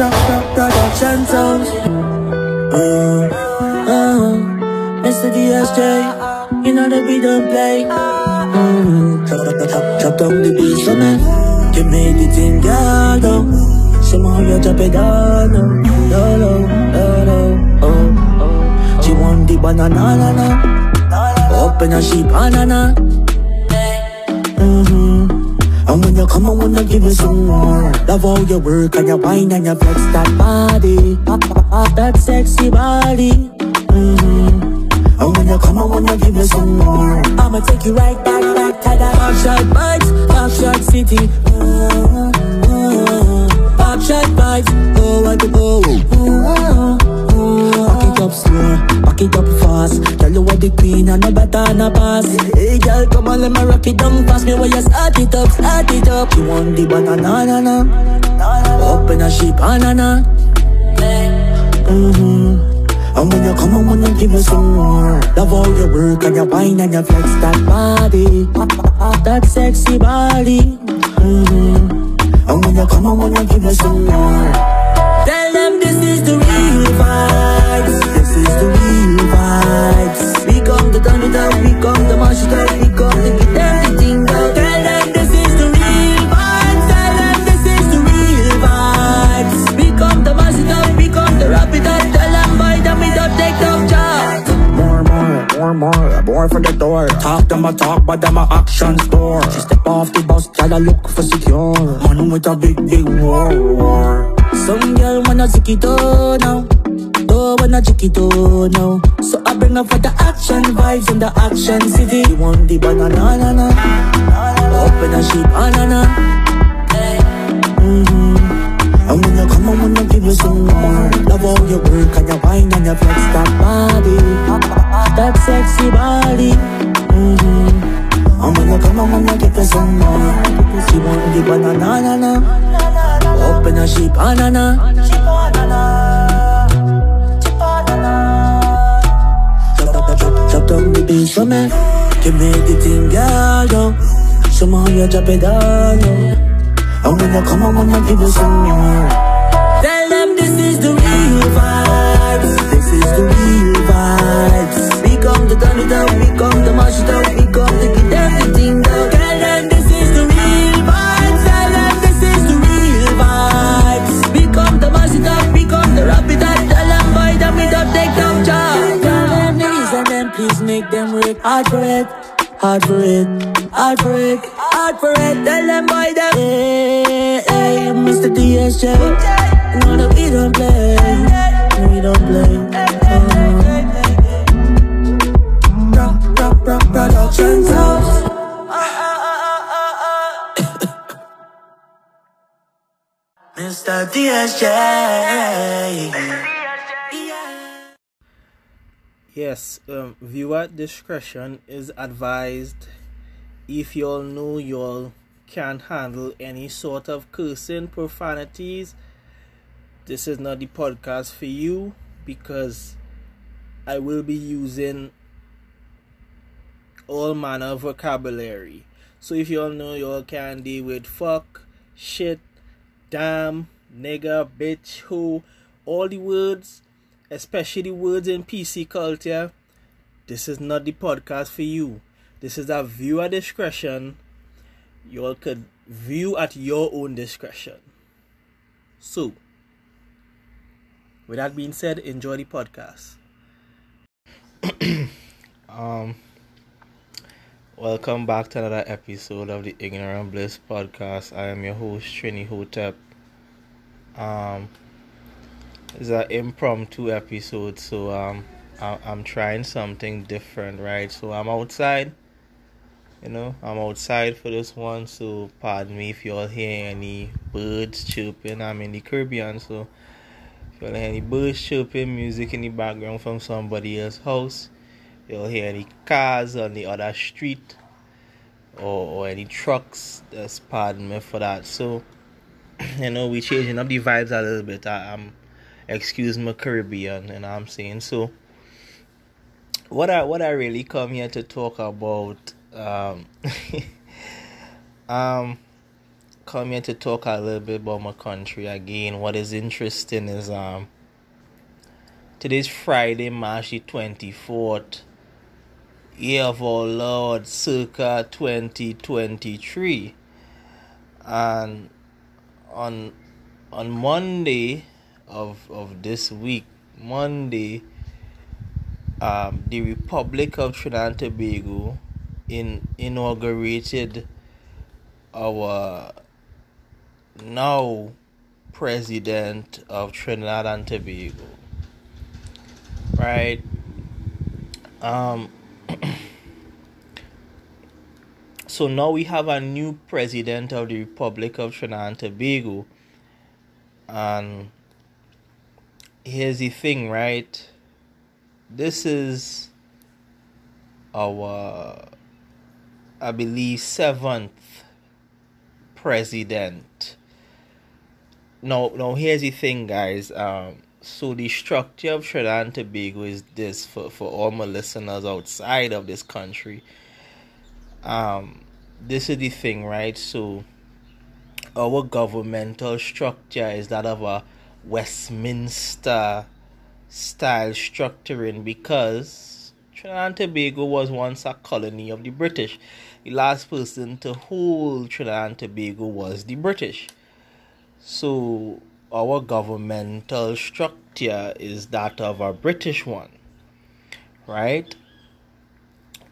Production Sounds. Uh, uh, Mr. DSJ, you know the beat don't play. Mm, chop, chop, chop, chop the beat for me. You drop it. She want the banana, na, na. Open a sheep, banana. Mm-hmm. And when you come, I wanna give you some more. Love how you work and you wine and you flex that body, that sexy body. Mm-hmm. And when you come, I wanna give you some more. I'ma take you right back, back to that Pop shot vibes, Pop shot city. Mm-hmm. Pop shot vibes, oh what the oh. Mm-hmm. Queen and the better na pass. Hey girl, come on, let me rock it down fast. Me where you start it up, start it up. You want the banana, na na? Open a sheep, banana. Mm-hmm. And when you come, I wanna give you some more. Love how you work and you wine and you flex that body, that sexy body. Mm-hmm. And when you come, I wanna give you some more. Tell them this is the real vibes. Come to mash it up, we come to get everything out. Tell them this is the real vibes. Tell them this is the real vibes. We come to mash it up, we come to wrap it up. Tell them boy that we don't take no job. More, more, more, more, more for the door. Talk them a talk, but them a action store. She step off the bus, tell her look for secure. Man with a big, big war, war. Some girl wanna stick it all now. Don't wanna chick it all now. So bring her for the action vibes in the action city. You want the banana, na, na. Open a sheep, banana. Mm-hmm. And when you come, I wanna give you some more. Love how you work and you wine and you flex that body, that sexy body. Mm-hmm. And when you come, I wanna give you some more. You want the banana, na, na. Open a sheep, banana. Chop, beat for me. You make the thing girl down. Somehow you drop it down. low. And when you come, on, wanna give you some more. Make them hard for it. Hard for it, hard for it, hard for it. Tell them boy that hey, hey, Mr. DSJ. Know that we don't play, we don't play. Uh-huh. Rock, productions house. Mr. DSJ. Yes, um, viewer discretion is advised. If you all know you all can't handle any sort of cursing, profanities, this is not the podcast for you because I will be using all manner of vocabulary. So if you all know you all can deal with fuck, shit, damn, nigga, bitch, who, all the words especially words in PC culture, this is not the podcast for you. This is a viewer discretion. You all could view at your own discretion. So, with that being said, enjoy the podcast. um, welcome back to another episode of the Ignorant Bliss podcast. I am your host Trini Hotep. Um, it's an impromptu episode, so um, I, I'm trying something different, right? So I'm outside, you know, I'm outside for this one. So pardon me if you all hear any birds chirping. I'm in the Caribbean, so if you all hear any birds chirping, music in the background from somebody else's house, you'll hear any cars on the other street, or or any trucks. Just pardon me for that. So you know, we're changing up the vibes a little bit. I, I'm excuse my Caribbean, what I'm saying? So what I what I really come here to talk about um um come here to talk a little bit about my country again. What is interesting is um today's Friday, March the twenty fourth, year of our Lord, circa twenty twenty three, and on on Monday of of this week, Monday, um, the Republic of Trinidad and Tobago in inaugurated our now president of Trinidad and Tobago. Right? Um so now we have a new president of the Republic of Trinidad and Tobago. And here's the thing, right? This is our I believe seventh president. Now, now here's the thing, guys. Um, so the structure of Trinidad and Tobago is this for, for all my listeners outside of this country. Um, this is the thing, right? So our governmental structure is that of a Westminster style structuring because Trinidad and Tobago was once a colony of the British the last person to hold Trinidad and Tobago was the British. So our governmental structure is that of a British one, right?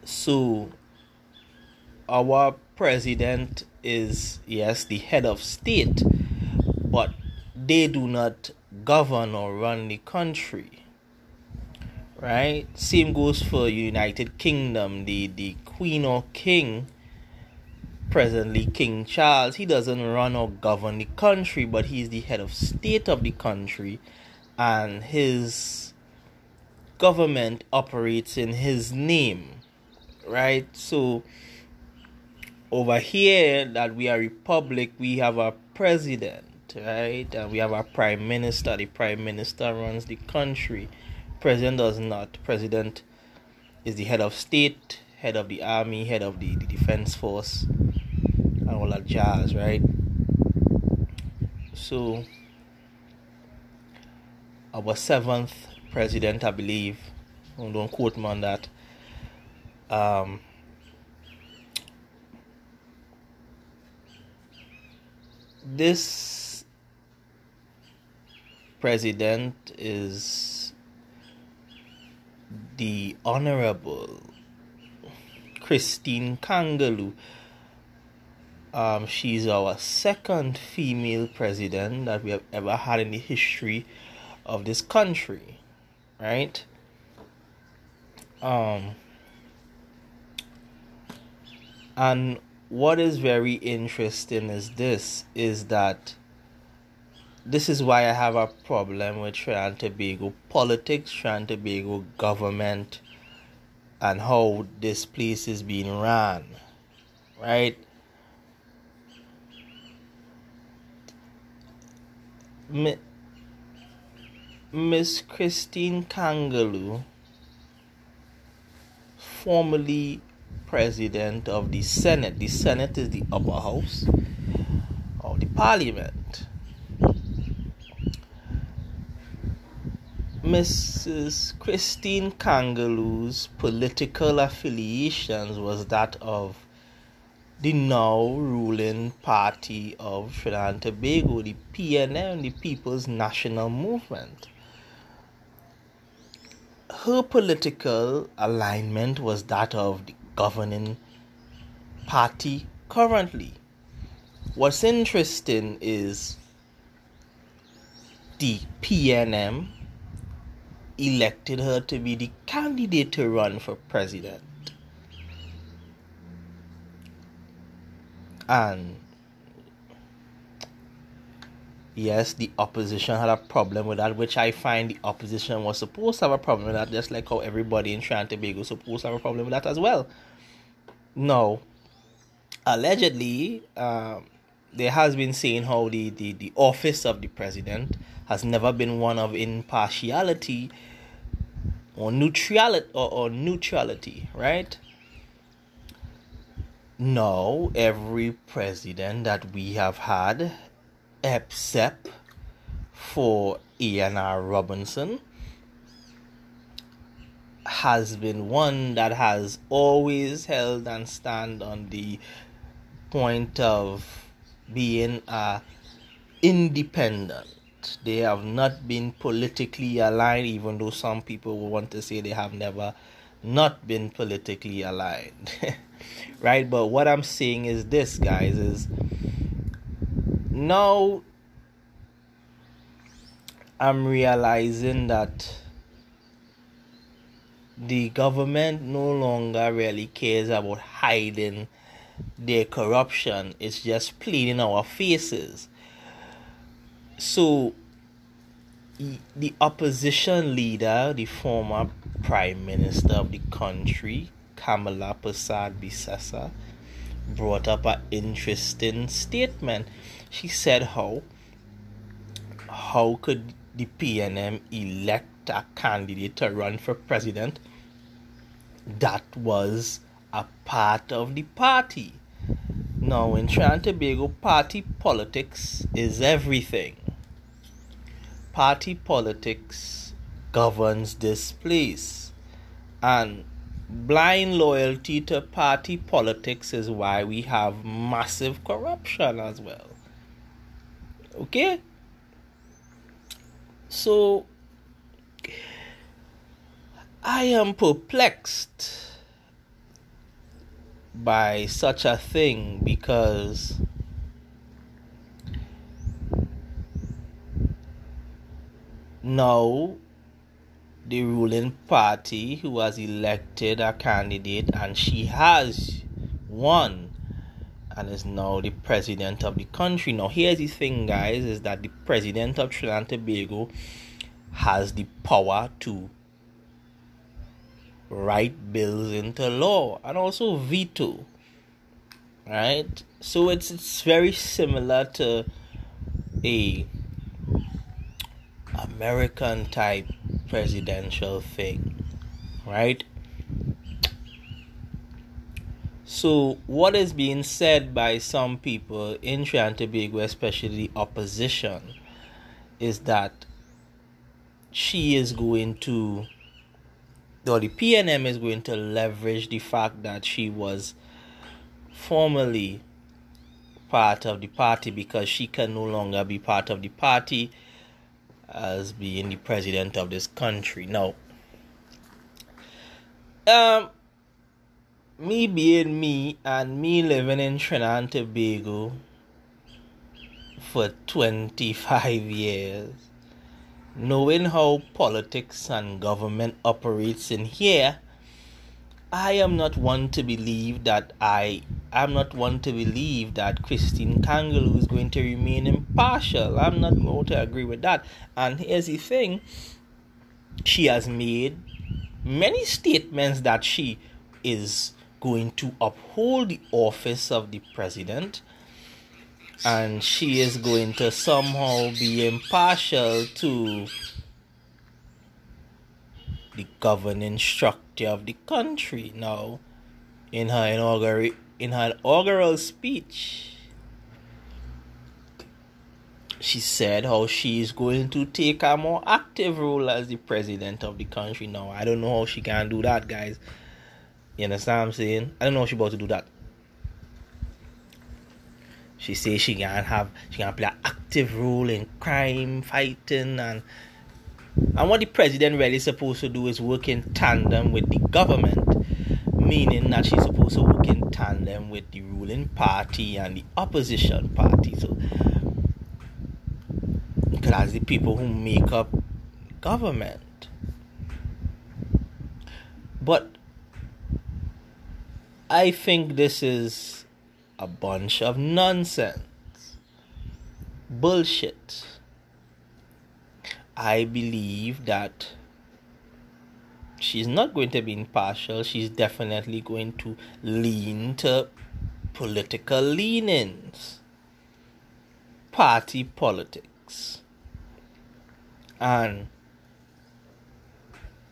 So our president is, yes, the head of state, they do not govern or run the country right? Same goes for United Kingdom. The the Queen or King, presently King Charles, he doesn't run or govern the country, but he's the head of state of the country, and his government operates in his name, right? So over here that we are republic, we have a president, right? And we have a prime minister. The prime minister runs the country President does not. President is the head of state, head of the army, head of the, the defense force, and all that jazz, right? So, our seventh president, I believe, don't quote me on that. Um, this president is the Honorable Christine Kangaloo. Um, she's our second female president that we have ever had in the history of this country, right? Um, and what is very interesting is this is that this is why I have a problem with Trinidad and Tobago politics, Trinidad and Tobago government, and how this place is being run. Right? Miss Christine Kangaloo, formerly president of the Senate. The Senate is the upper house of the parliament. Mrs. Christine Kangaloo's political affiliations was that of the now ruling party of Trinidad and Tobago, the PNM, the People's National Movement. Her political alignment was that of the governing party currently. What's interesting is the PNM elected her to be the candidate to run for president. And yes, the opposition had a problem with that, which I find the opposition was supposed to have a problem with that, just like how everybody in Trinidad supposed to have a problem with that as well. No, allegedly, um, there has been saying how the, the, the office of the president has never been one of impartiality or neutrality or, or neutrality, right? no, every president that we have had, except for A. N. R. Robinson, has been one that has always held and stand on the point of being uh, independent. They have not been politically aligned, even though some people will want to say they have never not been politically aligned. right? But what I'm saying is this, guys, is now I'm realizing that the government no longer really cares about hiding their corruption. It's just plain in our faces. So the opposition leader, the former prime minister of the country, Kamla Persad Bissessar, brought up an interesting statement. She said how how could the PNM elect a candidate to run for president that was a part of the party? Now in Trinidad Tobago, party politics is everything. Party politics governs this place. And blind loyalty to party politics is why we have massive corruption as well. Okay? So, I am perplexed by such a thing because now the ruling party who has elected a candidate and she has won and is now the president of the country. Now, here's the thing, guys, is that the president of Trinidad and Tobago has the power to write bills into law and also veto. Right? So it's it's very similar to a American type presidential thing, right? So, what is being said by some people in Trinidad Tobago, especially the opposition, is that she is going to, or the PNM is going to leverage the fact that she was formerly part of the party because she can no longer be part of the party as being the president of this country. Now, um, me being me and me living in Trinidad and Tobago for 25 years, knowing how politics and government operates in here, I am not one to believe that I am not one to believe that Christine Kangaloo is going to remain impartial. I'm not going to agree with that. And here's the thing she has made many statements that she is going to uphold the office of the president and she is going to somehow be impartial to the governing structure of the country. Now, in her inaugural in her inaugural speech, she said how she is going to take a more active role as the president of the country. Now, I don't know how she can do that, guys. You understand what I'm saying? I don't know how she about to do that. She says she can have she can play an active role in crime fighting and and what the president really supposed to do is work in tandem with the government, meaning that she's supposed to work in tandem with the ruling party and the opposition party. So, because the people who make up government. But I think this is a bunch of nonsense. Bullshit. I believe that she's not going to be impartial. She's definitely going to lean to political leanings, party politics. And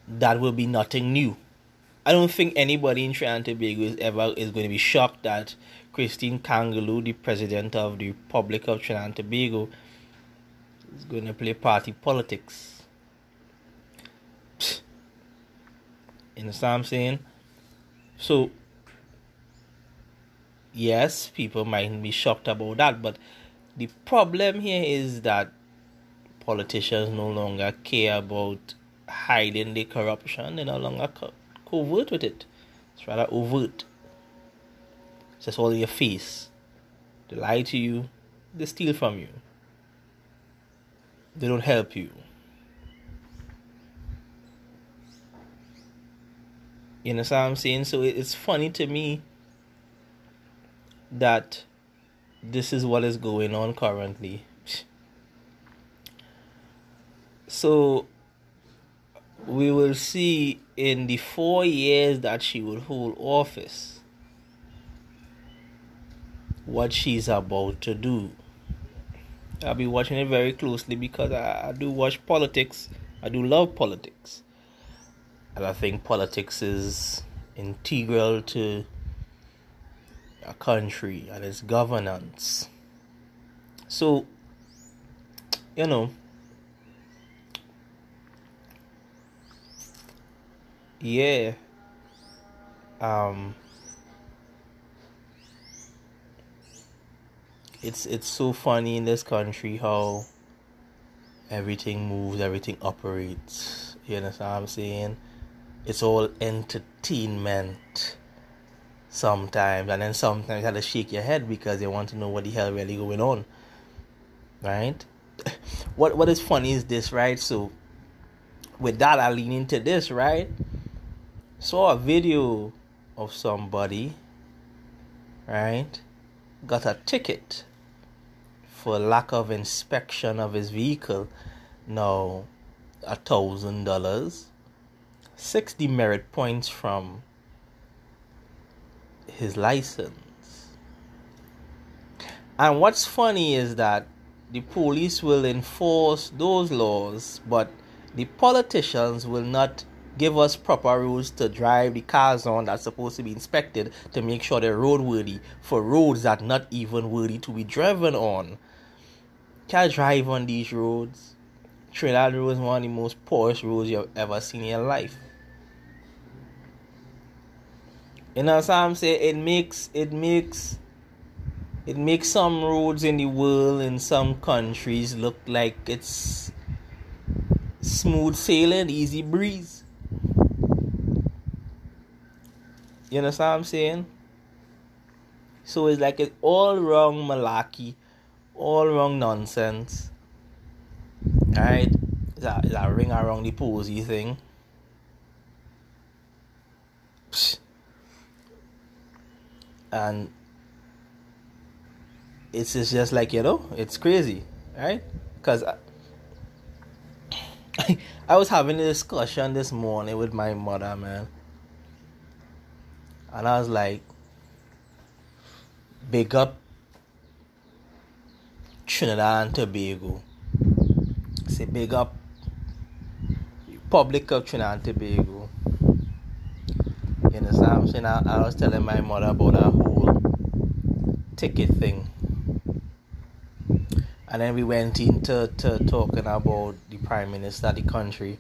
that will be nothing new. I don't think anybody in Trinidad and Tobago is ever is going to be shocked that Christine Kangaloo, the president of the Republic of Trinidad and Tobago, is going to play party politics. You understand what I'm saying? So, yes, people might be shocked about that, but the problem here is that politicians no longer care about hiding the corruption, they no longer co- covert with it. It's rather overt. It's just all in your face. They lie to you, they steal from you, they don't help you. You know what I'm saying? So it's funny to me that this is what is going on currently. So we will see in the four years that she will hold office what she's about to do. I'll be watching it very closely because I, I do watch politics. I do love politics. And I think politics is integral to a country and its governance. So, you know, yeah, um, it's it's so funny in this country how everything moves, everything operates. You understand what I'm saying? It's all entertainment sometimes, and then sometimes you have to shake your head because you want to know what the hell really going on, right? what What is funny is this, right? So, with that, I lean into this, right? Saw a video of somebody, right? Got a ticket for lack of inspection of his vehicle. Now, a thousand dollars, six demerit points from his license. And what's funny is that the police will enforce those laws, but the politicians will not give us proper rules to drive the cars on that's supposed to be inspected to make sure they're roadworthy for roads that not even worthy to be driven on. Can't drive on these roads. Trinidad Road is one of the most poorest roads you've ever seen in your life. You know what I'm saying? It makes it makes it makes some roads in the world in some countries look like it's smooth sailing, easy breeze. You know what I'm saying? So it's like it's all wrong malarkey, all wrong nonsense. Alright? It's a, it's a ring around the posy thing. Psh and it's just like you know it's crazy right because I, I was having a discussion this morning with my mother man and i was like big up trinidad and tobago say big up public of trinidad and tobago you understand I'm saying? I, I was telling my mother about that whole ticket thing. And then we went into to talking about the Prime Minister of the country.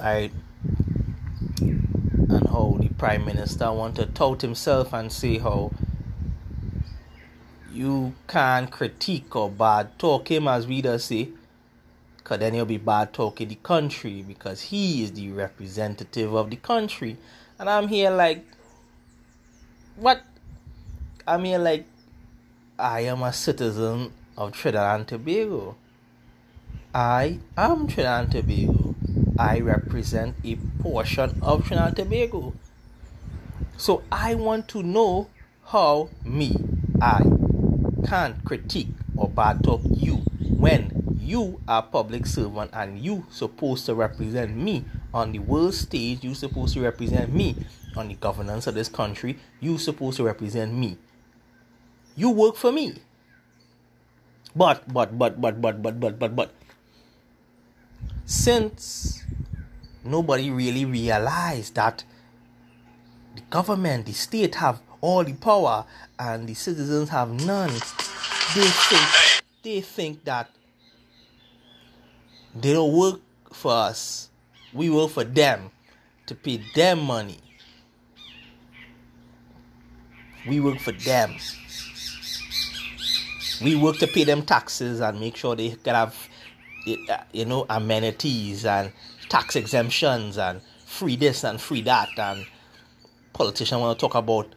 I Prime Minister want to tout himself and say how you can't critique or bad talk him as we does say because then he'll be bad talking the country because he is the representative of the country. And I'm here like, what? I'm here like, I am a citizen of Trinidad and Tobago. I am Trinidad and Tobago. I represent a portion of Trinidad and Tobago. So I want to know how me, I, can't critique or bad talk you when you are public servant and you supposed to represent me on the world stage you supposed to represent me on the governance of this country you supposed to represent me. You work for me. But but but but but but but but but since nobody really realized that the government, the state have all the power and the citizens have none. They think they think that they don't work for us. We work for them to pay them money. We work for them. We work to pay them taxes and make sure they can have, you know, amenities and tax exemptions and free this and free that. And politicians want to talk about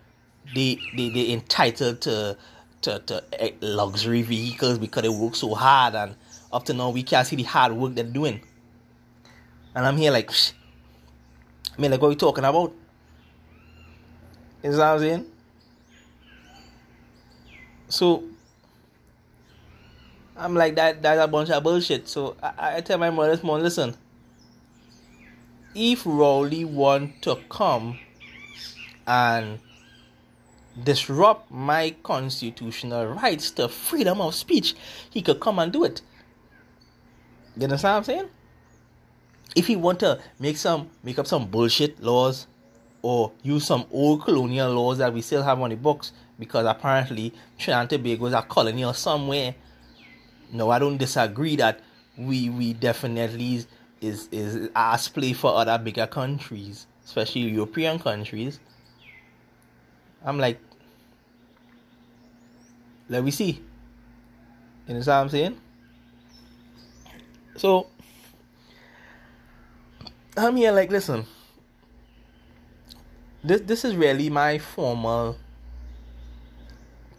they they they entitled to to, to eh, luxury vehicles because they work so hard and up to now we can't see the hard work they're doing. And I'm here like, Psh. I mean, like, what we talking about? You know what I'm saying? So, I'm like, that that's a bunch of bullshit. So, I, I tell my mother this morning, listen, if Rowley want to come and disrupt my constitutional rights to freedom of speech, he could come and do it. You understand what I'm saying? If he want to make some make up some bullshit laws or use some old colonial laws that we still have on the books because apparently Trinidad and Tobago is a colony or somewhere. No, I don't disagree that we we definitely is is ass play for other bigger countries, especially European countries. I'm like, let me see. You know what I'm saying? So I'm here like listen. This this is really my formal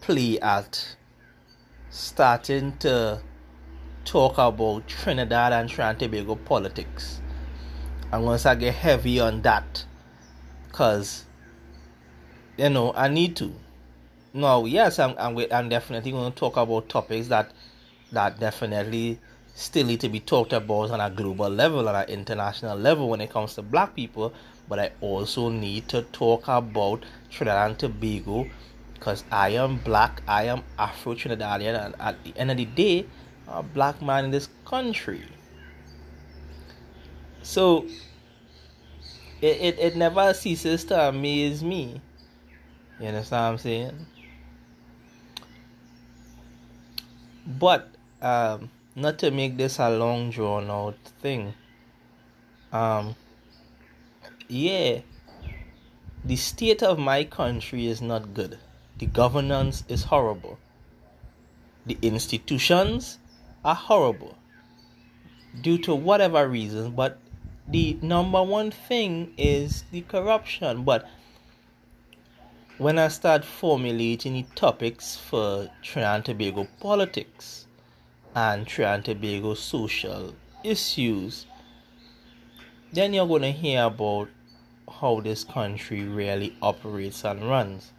play at starting to talk about Trinidad and Tobago politics. I'm gonna start get heavy on that because you know I need to. No, yes, I'm I'm, I'm definitely going to talk about topics that that definitely still need to be talked about on a global level, on an international level when it comes to black people. But I also need to talk about Trinidad and Tobago because I am black, I am Afro Trinidadian, and at the end of the day, I'm a black man in this country. So it, it, it never ceases to amaze me. You understand what I'm saying? But um not to make this a long drawn out thing. Um, yeah, the state of my country is not good. The governance is horrible. The institutions are horrible due to whatever reason, but the number one thing is the corruption. But when I start formulating the topics for Trinidad and Tobago politics, and Trinidad and Tobago social issues, then you're going to hear about how this country really operates and runs.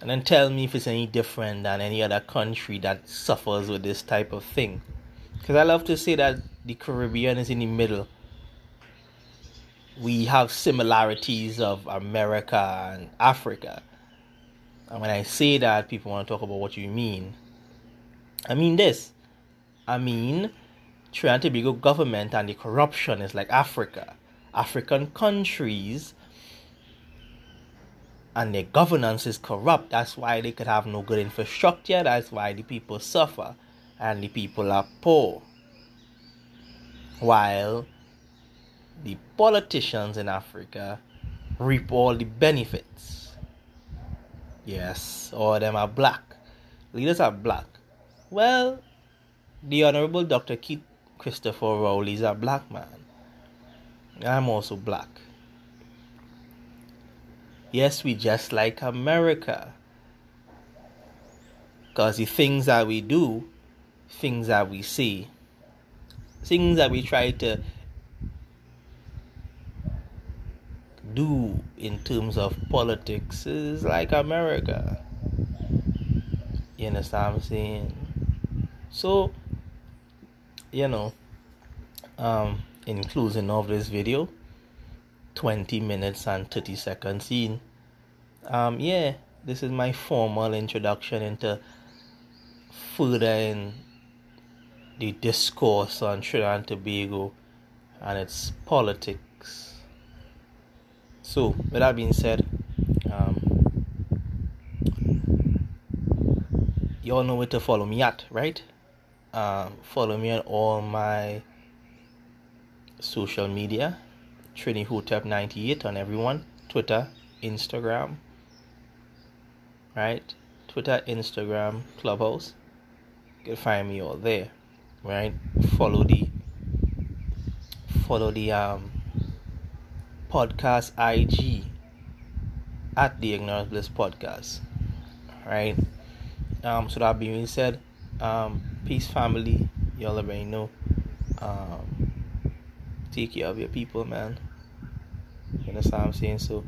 And then tell me if it's any different than any other country that suffers with this type of thing. Because I love to say that the Caribbean is in the middle. We have similarities of America and Africa. And when I say that, people want to talk about what you mean. I mean this I mean, Trinidad and Tobago government and the corruption is like Africa. African countries and their governance is corrupt. That's why they could have no good infrastructure. That's why the people suffer and the people are poor. While the politicians in Africa reap all the benefits. Yes, all of them are black. Leaders are black. Well, the Honorable Dr. Keith Christopher Rowley is a black man. I'm also black. Yes, we just like America. Because the things that we do, things that we see, things that we try to do in terms of politics is like America. You understand what I'm saying? So, you know um in closing of this video 20 minutes and 30 seconds in um yeah this is my formal introduction into furthering the discourse on Trinidad and Tobago and its politics. So, with that being said, um, you all know where to follow me at, right? Um, follow me on all my social media, Trini Hotep98 on everyone, Twitter, Instagram, right? Twitter, Instagram, Clubhouse. You can find me all there, right? Follow the follow the um podcast IG at the Ignorant Bliss Podcast. Right? Um so that being said, um peace family, y'all already know. Um take care of your people man. You understand what I'm saying? So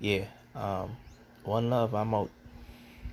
yeah, um one love, I'm out.